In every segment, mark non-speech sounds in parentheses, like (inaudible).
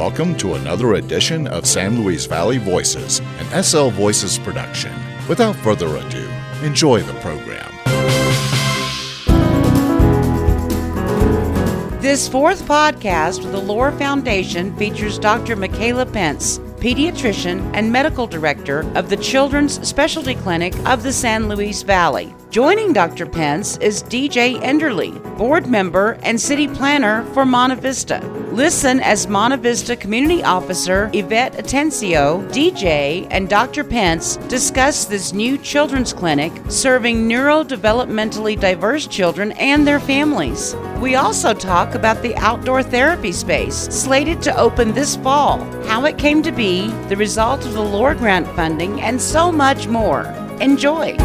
welcome to another edition of San Luis Valley Voices, an SL Voices production. Without further ado, enjoy the program. This fourth podcast with the LOR Foundation features Dr. Mikaila Pence, pediatrician and medical director of the Children's Specialty Clinic of the San Luis Valley. Joining Dr. Pence is DJ Enderle, board member and city planner for Monte Vista. Listen as Monte Vista Community Officer Ivette Atencio, DJ, and Dr. Pence discuss this new children's clinic serving neurodevelopmentally diverse children and their families. We also talk about the outdoor therapy space slated to open this fall, how it came to be, the result of the LOR Grant funding, and so much more. Enjoy!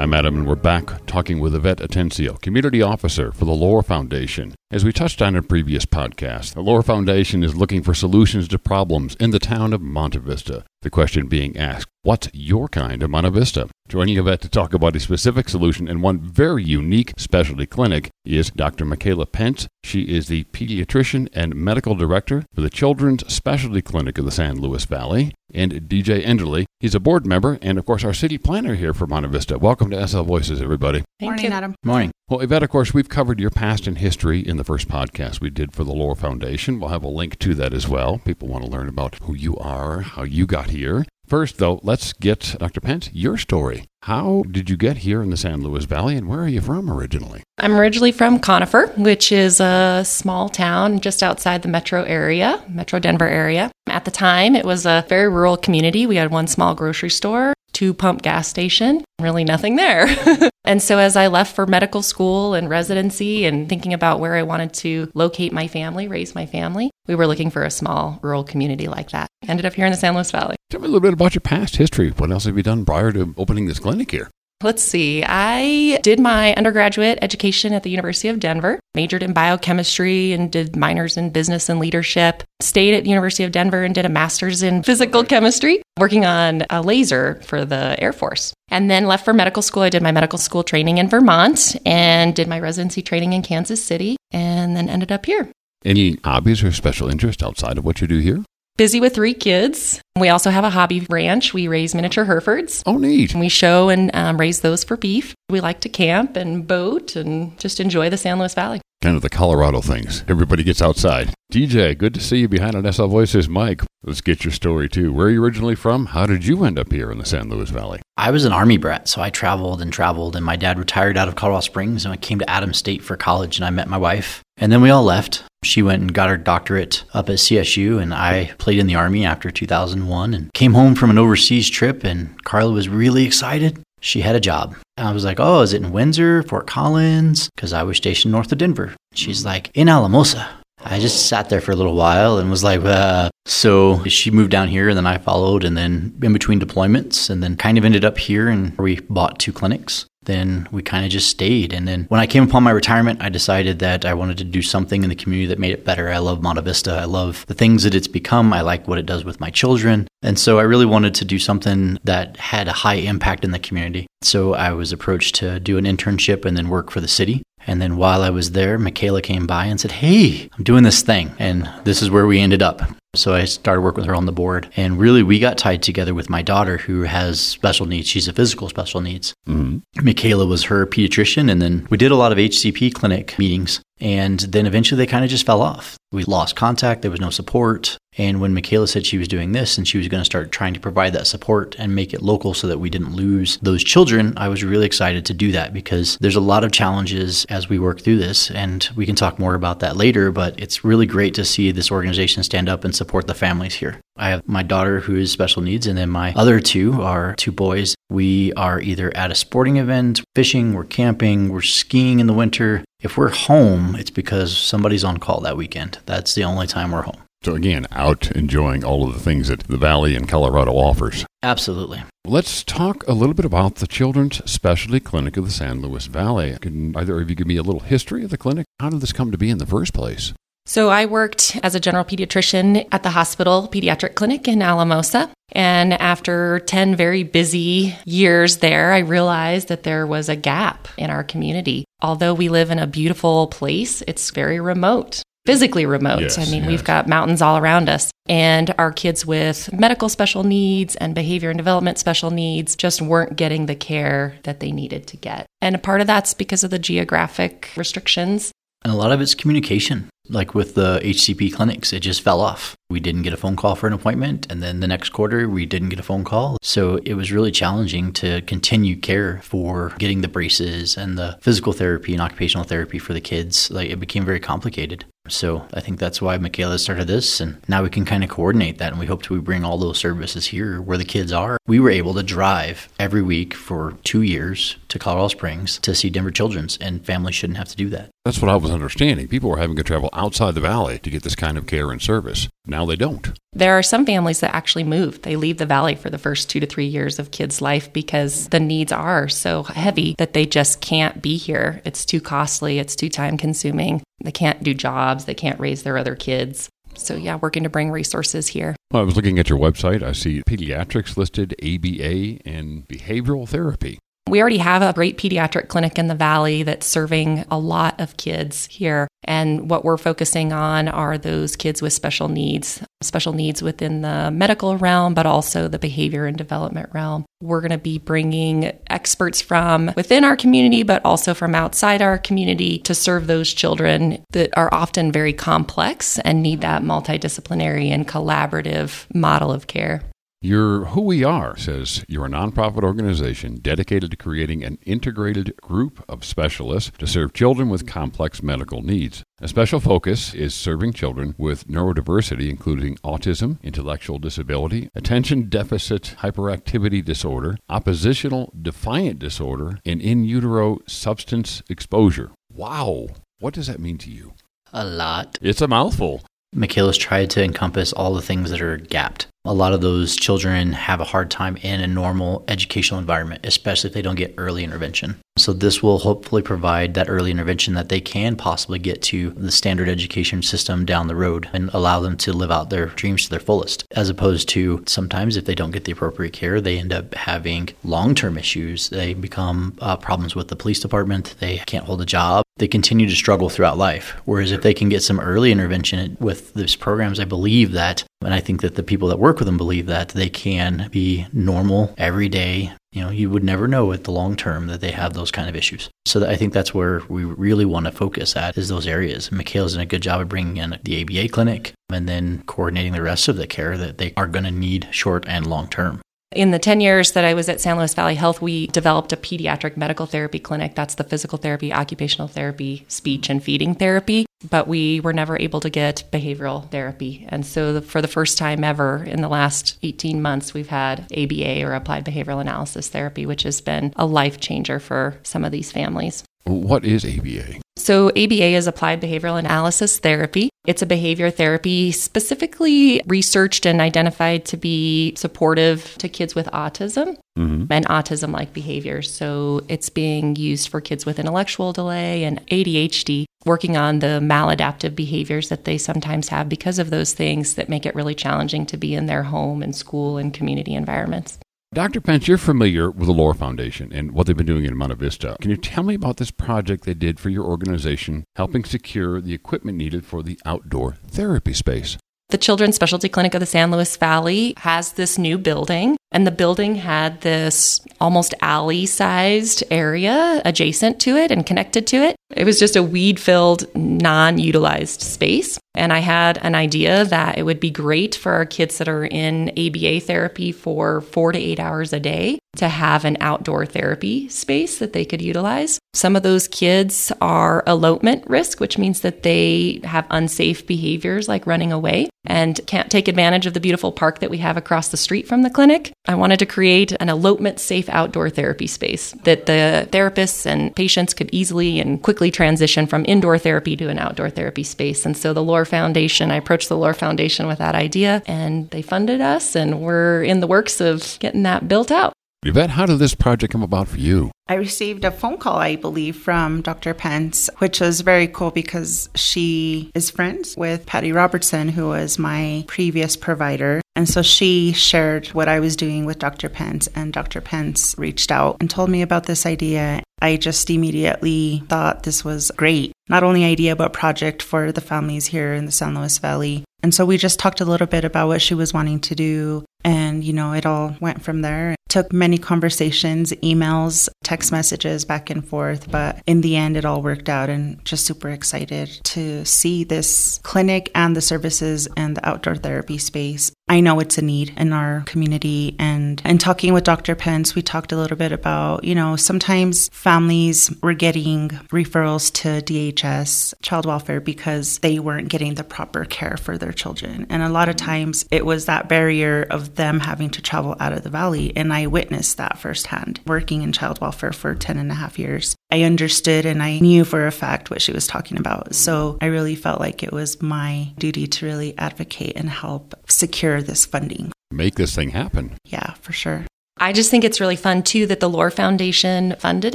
I'm Adam, and we're back talking with Ivette Atencio, Community Officer for the LOR Foundation. As we touched on in previous podcast, the LOR Foundation is looking for solutions to problems in the town of Monte Vista. The question being asked, what's your kind of Monte Vista? Joining Ivette to talk about a specific solution and one very unique specialty clinic is Dr. Mikaila Pence. She is the pediatrician and medical director for the Children's Specialty Clinic of the San Luis Valley. And DJ Enderle, he's a board member and, of course, our city planner here for Monte Vista. Welcome to SL Voices, everybody. Thank Morning, you. Adam. Morning. Well, Ivette, of course, we've covered your past and history in the first podcast we did for the LOR Foundation. We'll have a link to that as well. People want to learn about who you are, how you got here. First, though, let's get Dr. Pence, your story. How did you get here in the San Luis Valley, and where are you from originally? I'm originally from Conifer, which is a small town just outside the metro area, Metro Denver area. At the time, it was a very rural community. We had one small grocery store, two pump gas station, really nothing there. (laughs) and so as I left for medical school and residency and thinking about where I wanted to locate my family, raise my family, we were looking for a small rural community like that. Ended up here in the San Luis Valley. Tell me a little bit about your past history. What else have you done prior to opening this clinic here? Let's see. I did my undergraduate education at the University of Denver, majored in biochemistry and did minors in business and leadership. Stayed at the University of Denver and did a master's in physical chemistry, working on a laser for the Air Force. And then left for medical school. I did my medical school training in Vermont and did my residency training in Kansas City and then ended up here. Any hobbies or special interest outside of what you do here? busy with three kids. We also have a hobby ranch. We raise miniature Herefords. Oh, neat. We show and um, raise those for beef. We like to camp and boat and just enjoy the San Luis Valley. Kind of the Colorado things. Everybody gets outside. DJ, good to see you behind an SL Voices mic. Let's get your story too. Where are you originally from? How did you end up here in the San Luis Valley? I was an Army brat, so I traveled and traveled, and my dad retired out of Colorado Springs, and I came to Adams State for college, and I met my wife. And then we all left. She went and got her doctorate up at CSU, and I played in the Army after 2001 and came home from an overseas trip. And Carla was really excited. She had a job. I was like, Oh, is it in Windsor, Fort Collins? Because I was stationed north of Denver. She's like, In Alamosa. I just sat there for a little while and was like, uh. so she moved down here and then I followed and then in between deployments and then kind of ended up here and we bought two clinics then we kind of just stayed. And then when I came upon my retirement, I decided that I wanted to do something in the community that made it better. I love Monte Vista. I love the things that it's become. I like what it does with my children. And so I really wanted to do something that had a high impact in the community. So I was approached to do an internship and then work for the city. And then while I was there, Mikaila came by and said, Hey, I'm doing this thing. And this is where we ended up. So I started working with her on the board. And really, we got tied together with my daughter who has special needs. She's a physical special needs. Mm-hmm. Mikaila was her pediatrician. And then we did a lot of HCP clinic meetings. And then eventually they kind of just fell off. We lost contact. There was no support. And when Mikaila said she was doing this and she was going to start trying to provide that support and make it local so that we didn't lose those children, I was really excited to do that because there's a lot of challenges as we work through this. And we can talk more about that later, but it's really great to see this organization stand up and support the families here. I have my daughter who is special needs, and then my other two are two boys. We are either at a sporting event, fishing, we're camping, we're skiing in the winter. If we're home, it's because somebody's on call that weekend. That's the only time we're home. So, again, out enjoying all of the things that the Valley and Colorado offers. Absolutely. Let's talk a little bit about the Children's Specialty Clinic of the San Luis Valley. Can either of you give me a little history of the clinic? How did this come to be in the first place? So, I worked as a general pediatrician at the hospital pediatric clinic in Alamosa. And after 10 very busy years there, I realized that there was a gap in our community. Although we live in a beautiful place, it's very remote. Physically remote. Yes, I mean, yes. we've got mountains all around us. And our kids with medical special needs and behavior and development special needs just weren't getting the care that they needed to get. And a part of that's because of the geographic restrictions. And a lot of it's communication. Like with the HCP clinics, it just fell off. We didn't get a phone call for an appointment, and then the next quarter, we didn't get a phone call. So it was really challenging to continue care for getting the braces and the physical therapy and occupational therapy for the kids. Like it became very complicated. So I think that's why Mikaila started this, and now we can kind of coordinate that. And we hope to bring all those services here where the kids are. We were able to drive every week for two years to Colorado Springs to see Denver Children's, and families shouldn't have to do that. That's what I was understanding. People were having to travel outside the valley to get this kind of care and service. Now they don't. There are some families that actually move. They leave the valley for the first two to three years of kids' life because the needs are so heavy that they just can't be here. It's too costly, it's too time consuming. They can't do jobs, they can't raise their other kids. So, yeah, working to bring resources here. Well, I was looking at your website. I see pediatrics listed, ABA, and behavioral therapy. We already have a great pediatric clinic in the valley that's serving a lot of kids here. And what we're focusing on are those kids with special needs, special needs within the medical realm, but also the behavior and development realm. We're going to be bringing experts from within our community, but also from outside our community to serve those children that are often very complex and need that multidisciplinary and collaborative model of care. Your Who We Are says you're a nonprofit organization dedicated to creating an integrated group of specialists to serve children with complex medical needs. A special focus is serving children with neurodiversity, including autism, intellectual disability, attention deficit hyperactivity disorder, oppositional defiant disorder, and in utero substance exposure. Wow! What does that mean to you? A lot. It's a mouthful. Mikaila's tried to encompass all the things that are gapped. A lot of those children have a hard time in a normal educational environment, especially if they don't get early intervention. So, this will hopefully provide that early intervention that they can possibly get to the standard education system down the road and allow them to live out their dreams to their fullest. As opposed to sometimes, if they don't get the appropriate care, they end up having long term issues. They become uh, problems with the police department, they can't hold a job, they continue to struggle throughout life. Whereas if they can get some early intervention with these programs, I believe that, and I think that the people that work with them believe that they can be normal every day. You know, you would never know at the long term that they have those kind of issues. So I think that's where we really want to focus at is those areas. Mikaila's done a good job of bringing in the ABA clinic and then coordinating the rest of the care that they are going to need short and long term. In the 10 years that I was at San Luis Valley Health, we developed a pediatric medical therapy clinic. That's the physical therapy, occupational therapy, speech, and feeding therapy. But we were never able to get behavioral therapy. And so, the, for the first time ever in the last 18 months, we've had ABA or applied behavioral analysis therapy, which has been a life changer for some of these families. What is ABA? So, ABA is applied behavioral analysis therapy. It's a behavior therapy specifically researched and identified to be supportive to kids with autism Mm-hmm. and autism like behaviors. So, it's being used for kids with intellectual delay and ADHD, working on the maladaptive behaviors that they sometimes have because of those things that make it really challenging to be in their home and school and community environments. Dr. Pence, you're familiar with the LOR Foundation and what they've been doing in Monte Vista. Can you tell me about this project they did for your organization, helping secure the equipment needed for the outdoor therapy space? The Children's Specialty Clinic of the San Luis Valley has this new building, and the building had this almost alley sized area adjacent to it and connected to it. It was just a weed filled, non utilized space. And I had an idea that it would be great for our kids that are in ABA therapy for four to eight hours a day to have an outdoor therapy space that they could utilize. Some of those kids are elopement risk, which means that they have unsafe behaviors like running away and can't take advantage of the beautiful park that we have across the street from the clinic. I wanted to create an elopement safe outdoor therapy space that the therapists and patients could easily and quickly transition from indoor therapy to an outdoor therapy space. And so the LOR Foundation, I approached the LOR Foundation with that idea and they funded us and we're in the works of getting that built out. Ivette, how did this project come about for you? I received a phone call, I believe, from Dr. Pence, which was very cool because she is friends with Patty Robertson, who was my previous provider. And so she shared what I was doing with Dr. Pence, and Dr. Pence reached out and told me about this idea. I just immediately thought this was great. Not only idea, but project for the families here in the San Luis Valley. And so we just talked a little bit about what she was wanting to do. And, you know, it all went from there. Took many conversations, emails, text messages back and forth, but in the end, it all worked out and just super excited to see this clinic and the services and the outdoor therapy space. I know it's a need in our community. And in talking with Dr. Pence, we talked a little bit about, you know, sometimes families were getting referrals to DHS, child welfare, because they weren't getting the proper care for their children. And a lot of times it was that barrier of them having to travel out of the valley. And I witnessed that firsthand working in child welfare for 10 and a half years. I understood and I knew for a fact what she was talking about. So I really felt like it was my duty to really advocate and help secure this funding. Make this thing happen. Yeah, for sure. I just think it's really fun too that the LOR Foundation funded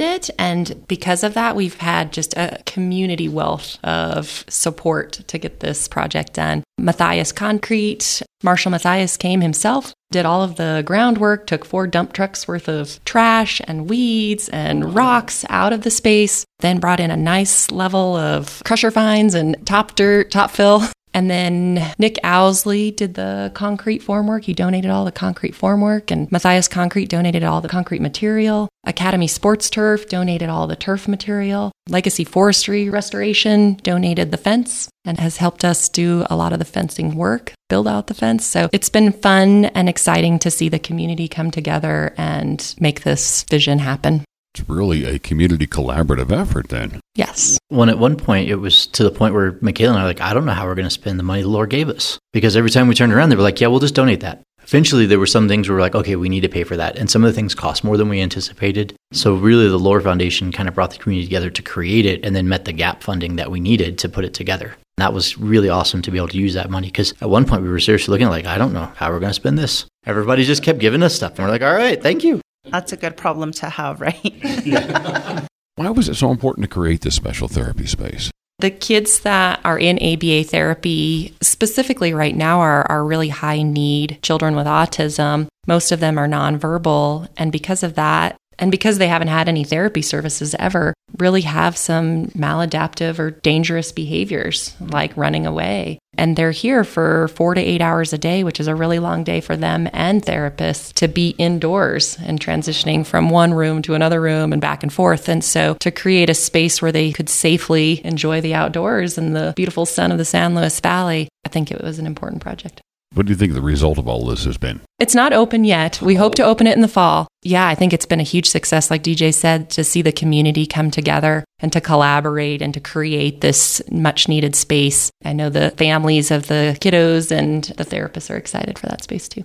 it. And because of that, we've had just a community wealth of support to get this project done. Matthias Concrete, Marshall Matthias came himself, did all of the groundwork, took four dump trucks worth of trash and weeds and rocks out of the space, then brought in a nice level of crusher fines and top dirt, top fill. (laughs) And then Nick Owsley did the concrete formwork. He donated all the concrete formwork, and Matthias Concrete donated all the concrete material. Academy Sports Turf donated all the turf material. Legacy Forestry Restoration donated the fence and has helped us do a lot of the fencing work, build out the fence. So it's been fun and exciting to see the community come together and make this vision happen. It's really a community collaborative effort then. Yes. When at one point it was to the point where Mikaila and I were like, I don't know how we're going to spend the money the Lord gave us. Because every time we turned around, they were like, yeah, we'll just donate that. Eventually, there were some things where we're like, okay, we need to pay for that. And some of the things cost more than we anticipated. So, really, the LOR Foundation kind of brought the community together to create it and then met the gap funding that we needed to put it together. And that was really awesome to be able to use that money because at one point we were seriously looking like, I don't know how we're going to spend this. Everybody just kept giving us stuff. And we're like, all right, thank you. That's a good problem to have, right? (laughs) Why was it so important to create this special therapy space? The kids that are in ABA therapy, specifically right now, are, are really high need children with autism. Most of them are nonverbal. And because of that, and because they haven't had any therapy services ever, really have some maladaptive or dangerous behaviors like running away. And they're here for four to eight hours a day, which is a really long day for them and therapists to be indoors and transitioning from one room to another room and back and forth. And so to create a space where they could safely enjoy the outdoors and the beautiful sun of the San Luis Valley, I think it was an important project. What do you think the result of all this has been? It's not open yet. We hope to oh. open it in the fall. Yeah, I think it's been a huge success, like DJ said, to see the community come together and to collaborate and to create this much needed space. I know the families of the kiddos and the therapists are excited for that space too.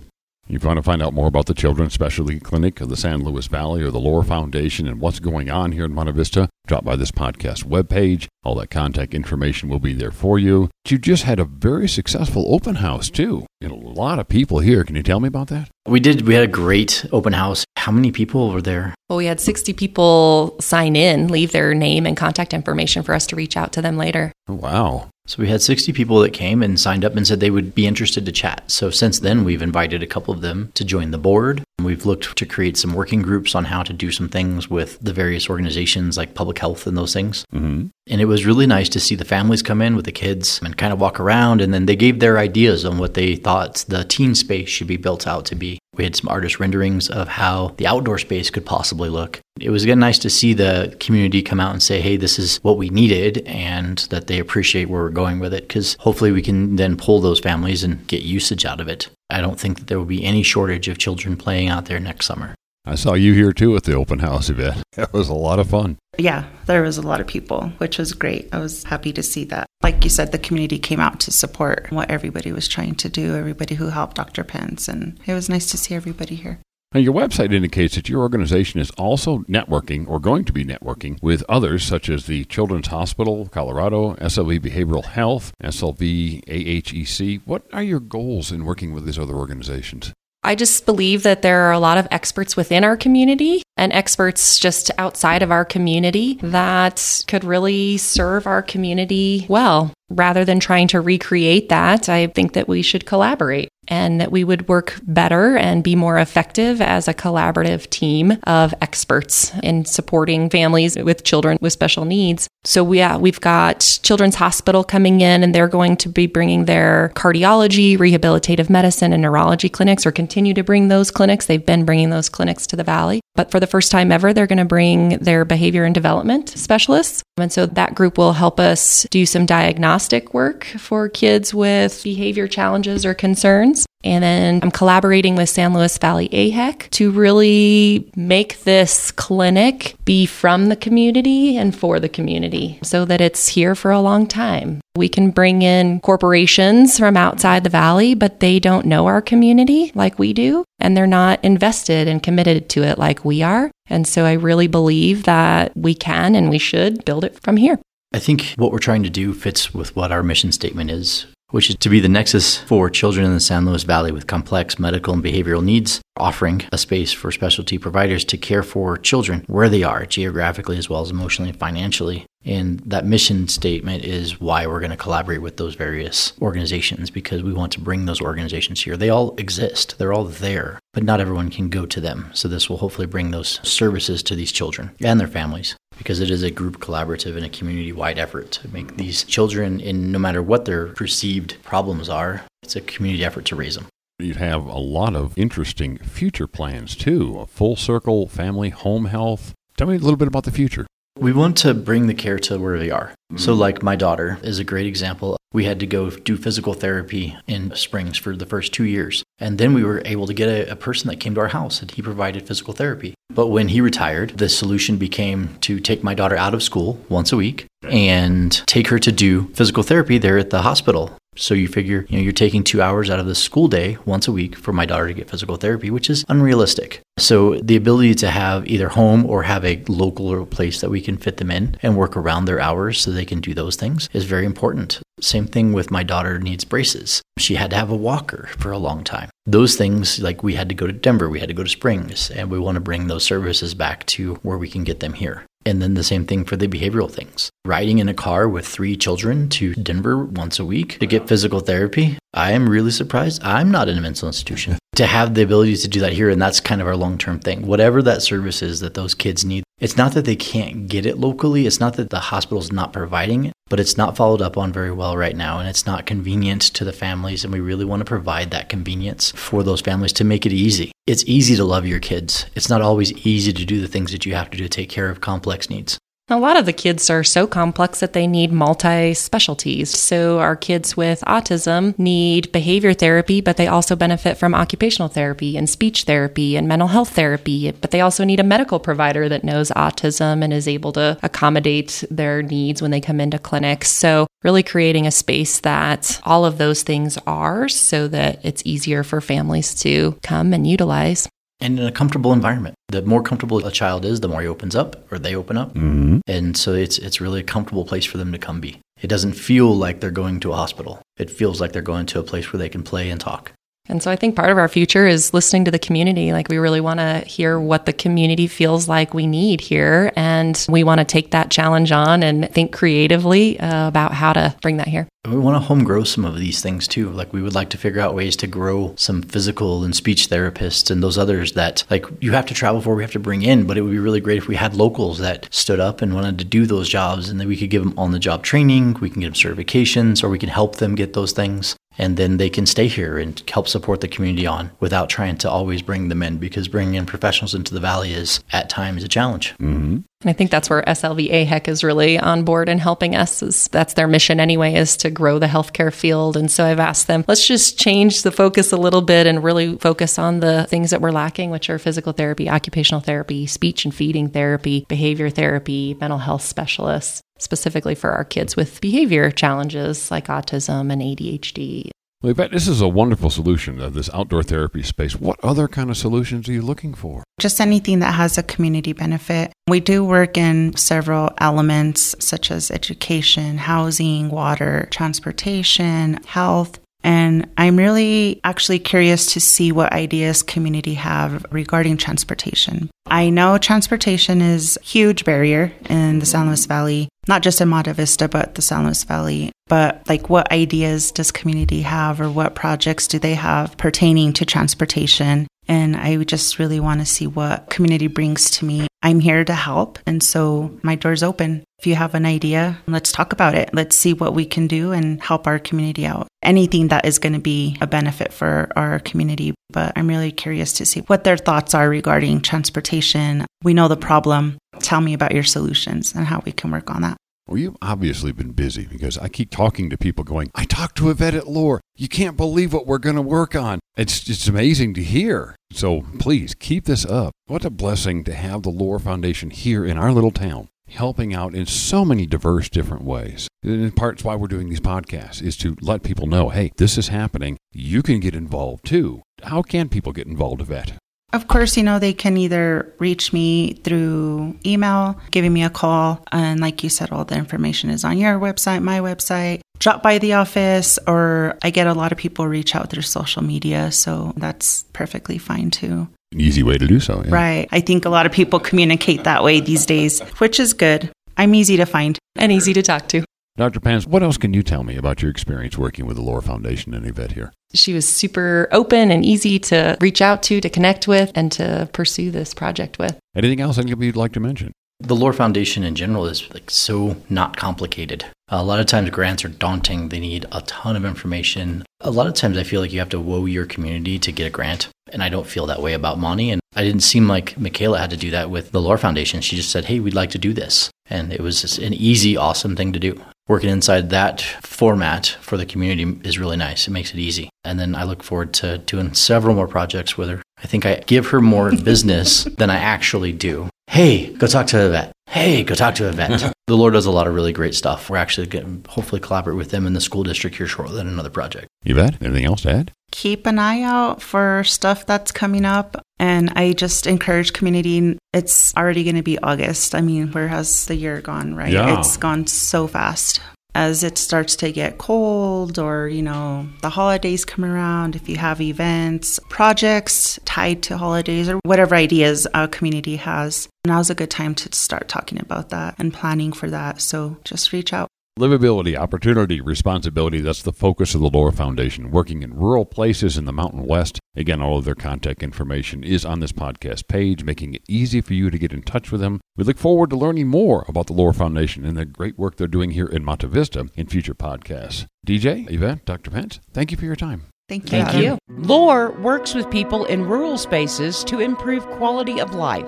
If you want to find out more about the Children's Specialty Clinic of the San Luis Valley or the LOR Foundation and what's going on here in Monte Vista, drop by this podcast webpage. All that contact information will be there for you. You just had a very successful open house, too. And a lot of people here. Can you tell me about that? We did. We had a great open house. How many people were there? Well, we had 60 people sign in, leave their name and contact information for us to reach out to them later. Wow. So we had 60 people that came and signed up and said they would be interested to chat. So since then, we've invited a couple of them to join the board. We've looked to create some working groups on how to do some things with the various organizations like public health and those things. Mm-hmm. And it was really nice to see the families come in with the kids and kind of walk around. And then they gave their ideas on what they thought the teen space should be built out to be. We had some artist renderings of how the outdoor space could possibly look. It was again nice to see the community come out and say, hey, this is what we needed, and that they appreciate where we're going with it, because hopefully we can then pull those families and get usage out of it. I don't think that there will be any shortage of children playing out there next summer. I saw you here too at the open house event. (laughs) That was a lot of fun. Yeah, there was a lot of people, which was great. I was happy to see that. Like you said, the community came out to support what everybody was trying to do, everybody who helped Dr. Pence, and it was nice to see everybody here. Now, your website indicates that your organization is also networking or going to be networking with others such as the Children's Hospital Colorado, SLV Behavioral Health, SLV AHEC. What are your goals in working with these other organizations? I just believe that there are a lot of experts within our community and experts just outside of our community that could really serve our community well. Rather than trying to recreate that, I think that we should collaborate and that we would work better and be more effective as a collaborative team of experts in supporting families with children with special needs. So yeah, we've got Children's Hospital coming in and they're going to be bringing their cardiology, rehabilitative medicine and neurology clinics or continue to bring those clinics. They've been bringing those clinics to the Valley. But for the first time ever, they're going to bring their behavior and development specialists. And so that group will help us do some diagnostic work for kids with behavior challenges or concerns. And then I'm collaborating with San Luis Valley AHEC to really make this clinic be from the community and for the community so that it's here for a long time. We can bring in corporations from outside the valley, but they don't know our community like we do, and they're not invested and committed to it like we are. And so I really believe that we can and we should build it from here. I think what we're trying to do fits with what our mission statement is which is to be the nexus for children in the San Luis Valley with complex medical and behavioral needs, offering a space for specialty providers to care for children where they are, geographically as well as emotionally and financially. And that mission statement is why we're going to collaborate with those various organizations because we want to bring those organizations here. They all exist, they're all there, but not everyone can go to them. So, this will hopefully bring those services to these children and their families because it is a group collaborative and a community wide effort to make these children, in no matter what their perceived problems are, it's a community effort to raise them. You have a lot of interesting future plans too. A full circle family home health. Tell me a little bit about the future. We want to bring the care to where they are. So, mm. like my daughter is a great example. We had to go do physical therapy in Springs for the first two years. And then we were able to get a, a, person that came to our house and he provided physical therapy. But when he retired, the solution became to take my daughter out of school once a week and take her to do physical therapy there at the hospital. So you figure, you know, you're taking two hours out of the school day once a week for my daughter to get physical therapy, which is unrealistic. So the ability to have either home or have a local place that we can fit them in and work around their hours so they can do those things is very important. Same thing with my daughter needs braces. She had to have a walker for a long time. Those things, like we had to go to Denver, we had to go to Springs, and we want to bring those services back to where we can get them here. And then the same thing for the behavioral things. Riding in a car with three children to Denver once a week to get physical therapy. I am really surprised. I'm not in a mental institution to have the ability to do that here. And that's kind of our long term thing. Whatever that service is that those kids need, it's not that they can't get it locally. It's not that the hospital's not providing it, but it's not followed up on very well right now. And it's not convenient to the families. And we really want to provide that convenience for those families to make it easy. It's easy to love your kids. It's not always easy to do the things that you have to do to take care of complex needs. A lot of the kids are so complex that they need multi specialties. So, our kids with autism need behavior therapy, but they also benefit from occupational therapy and speech therapy and mental health therapy. But they also need a medical provider that knows autism and is able to accommodate their needs when they come into clinics. So, really creating a space that all of those things are so that it's easier for families to come and utilize and in a comfortable environment. The more comfortable a child is, the more he opens up or they open up. Mm-hmm. And so it's it's really a comfortable place for them to come be. It doesn't feel like they're going to a hospital. It feels like they're going to a place where they can play and talk. And so I think part of our future is listening to the community. Like we really want to hear what the community feels like we need here. And we want to take that challenge on and think creatively uh, about how to bring that here. We want to home grow some of these things too. Like we would like to figure out ways to grow some physical and speech therapists and those others that like you have to travel for, we have to bring in. But it would be really great if we had locals that stood up and wanted to do those jobs and that we could give them on the job training, we can get them certifications, or we can help them get those things and then they can stay here and help support the community on without trying to always bring them in because bringing in professionals into the valley is at times a challenge. Mm-hmm. And I think that's where SLV AHEC is really on board and helping us. Is that's their mission anyway, is to grow the healthcare field. And so I've asked them, let's just change the focus a little bit and really focus on the things that we're lacking, which are physical therapy, occupational therapy, speech and feeding therapy, behavior therapy, mental health specialists specifically for our kids with behavior challenges like autism and ADHD. Well, bet this is a wonderful solution of this outdoor therapy space. What other kind of solutions are you looking for? Just anything that has a community benefit. We do work in several elements such as education, housing, water, transportation, health, And I'm really actually curious to see what ideas community have regarding transportation. I know transportation is a huge barrier in the San Luis Valley, not just in Monte Vista, but the San Luis Valley. But like what ideas does community have or what projects do they have pertaining to transportation? And I just really want to see what community brings to me. I'm here to help. And so my door's open. If you have an idea, let's talk about it. Let's see what we can do and help our community out. Anything that is going to be a benefit for our community. But I'm really curious to see what their thoughts are regarding transportation. We know the problem. Tell me about your solutions and how we can work on that. Well, you've obviously been busy because I keep talking to people going, I talked to Ivette at LOR. You can't believe what we're going to work on. It's just amazing to hear. So please keep this up. What a blessing to have the LOR Foundation here in our little town, helping out in so many diverse different ways. And in parts why we're doing these podcasts is to let people know, hey, this is happening. You can get involved too. How can people get involved, Ivette? Of course, you know, they can either reach me through email, giving me a call, and like you said, all the information is on your website, my website. Drop by the office, or I get a lot of people reach out through social media, so that's perfectly fine too. An easy way to do so. Yeah. Right. I think a lot of people communicate that way these days, which is good. I'm easy to find and easy to talk to. Dr. Pence, what else can you tell me about your experience working with the LOR Foundation and Ivette here? She was super open and easy to reach out to, to connect with, and to pursue this project with. Anything else you'd like to mention? The LOR Foundation in general is like so not complicated. A lot of times grants are daunting. They need a ton of information. A lot of times I feel like you have to woe your community to get a grant. And I don't feel that way about money. And I didn't seem like Mikaila had to do that with the LOR Foundation. She just said, hey, we'd like to do this. And it was an easy, awesome thing to do working inside that format for the community is really nice. It makes it easy. And then I look forward to doing several more projects with her. I think I give her more (laughs) business than I actually do. Hey, go talk to Ivette. Hey, go talk to Ivette. (laughs) the Lord does a lot of really great stuff. We're actually going to hopefully collaborate with them in the school district here shortly on another project. You Ivette, anything else to add? Keep an eye out for stuff that's coming up. And I just encourage community. It's already going to be August. I mean, where has the year gone, right? Yeah. It's gone so fast. As it starts to get cold or, you know, the holidays come around, if you have events, projects tied to holidays or whatever ideas a community has, now's a good time to start talking about that and planning for that. So just reach out. Livability, opportunity, responsibility. That's the focus of the LOR Foundation, working in rural places in the Mountain West. Again, all of their contact information is on this podcast page, making it easy for you to get in touch with them. We look forward to learning more about the LOR Foundation and the great work they're doing here in Monte Vista in future podcasts. DJ, Ivette, Dr. Pence, thank you for your time. Thank you. Thank Adam. you. LOR works with people in rural spaces to improve quality of life.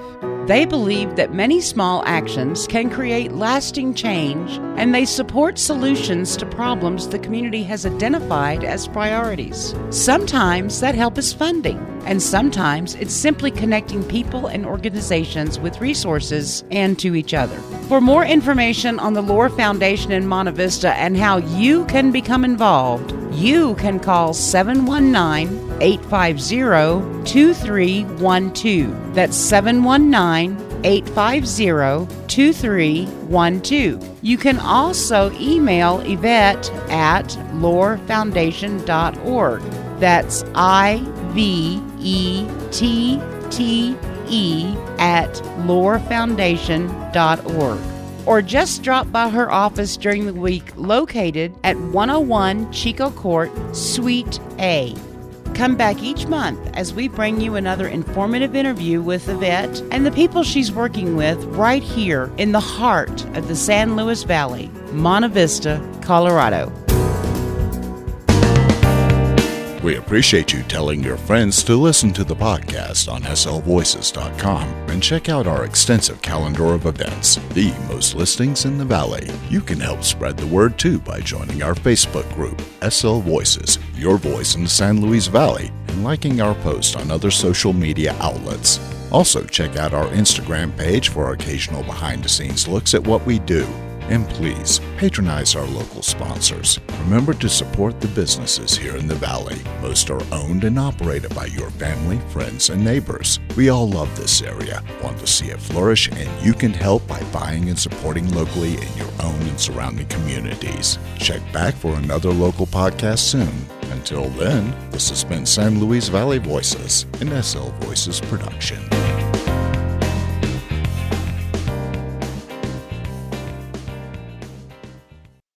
They believe that many small actions can create lasting change, and they support solutions to problems the community has identified as priorities. Sometimes that help is funding, and sometimes it's simply connecting people and organizations with resources and to each other. For more information on the LOR Foundation in Monte Vista and how you can become involved, you can call 719 850 2312. That's 719 850 2312. You can also email Ivette at lorfoundation.org. That's I V E T T E at lorfoundation.org or just drop by her office during the week located at 101 Chico Court, Suite A. Come back each month as we bring you another informative interview with Ivette and the people she's working with right here in the heart of the San Luis Valley, Monte Vista, Colorado. We appreciate you telling your friends to listen to the podcast on slvoices.com and check out our extensive calendar of events, the most listings in the Valley. You can help spread the word too by joining our Facebook group, SL Voices, Your Voice in the San Luis Valley, and liking our post on other social media outlets. Also, check out our Instagram page for occasional behind the scenes looks at what we do. And please patronize our local sponsors. Remember to support the businesses here in the Valley. Most are owned and operated by your family, friends, and neighbors. We all love this area, want to see it flourish, and you can help by buying and supporting locally in your own and surrounding communities. Check back for another local podcast soon. Until then, this has been San Luis Valley Voices, an SL Voices production.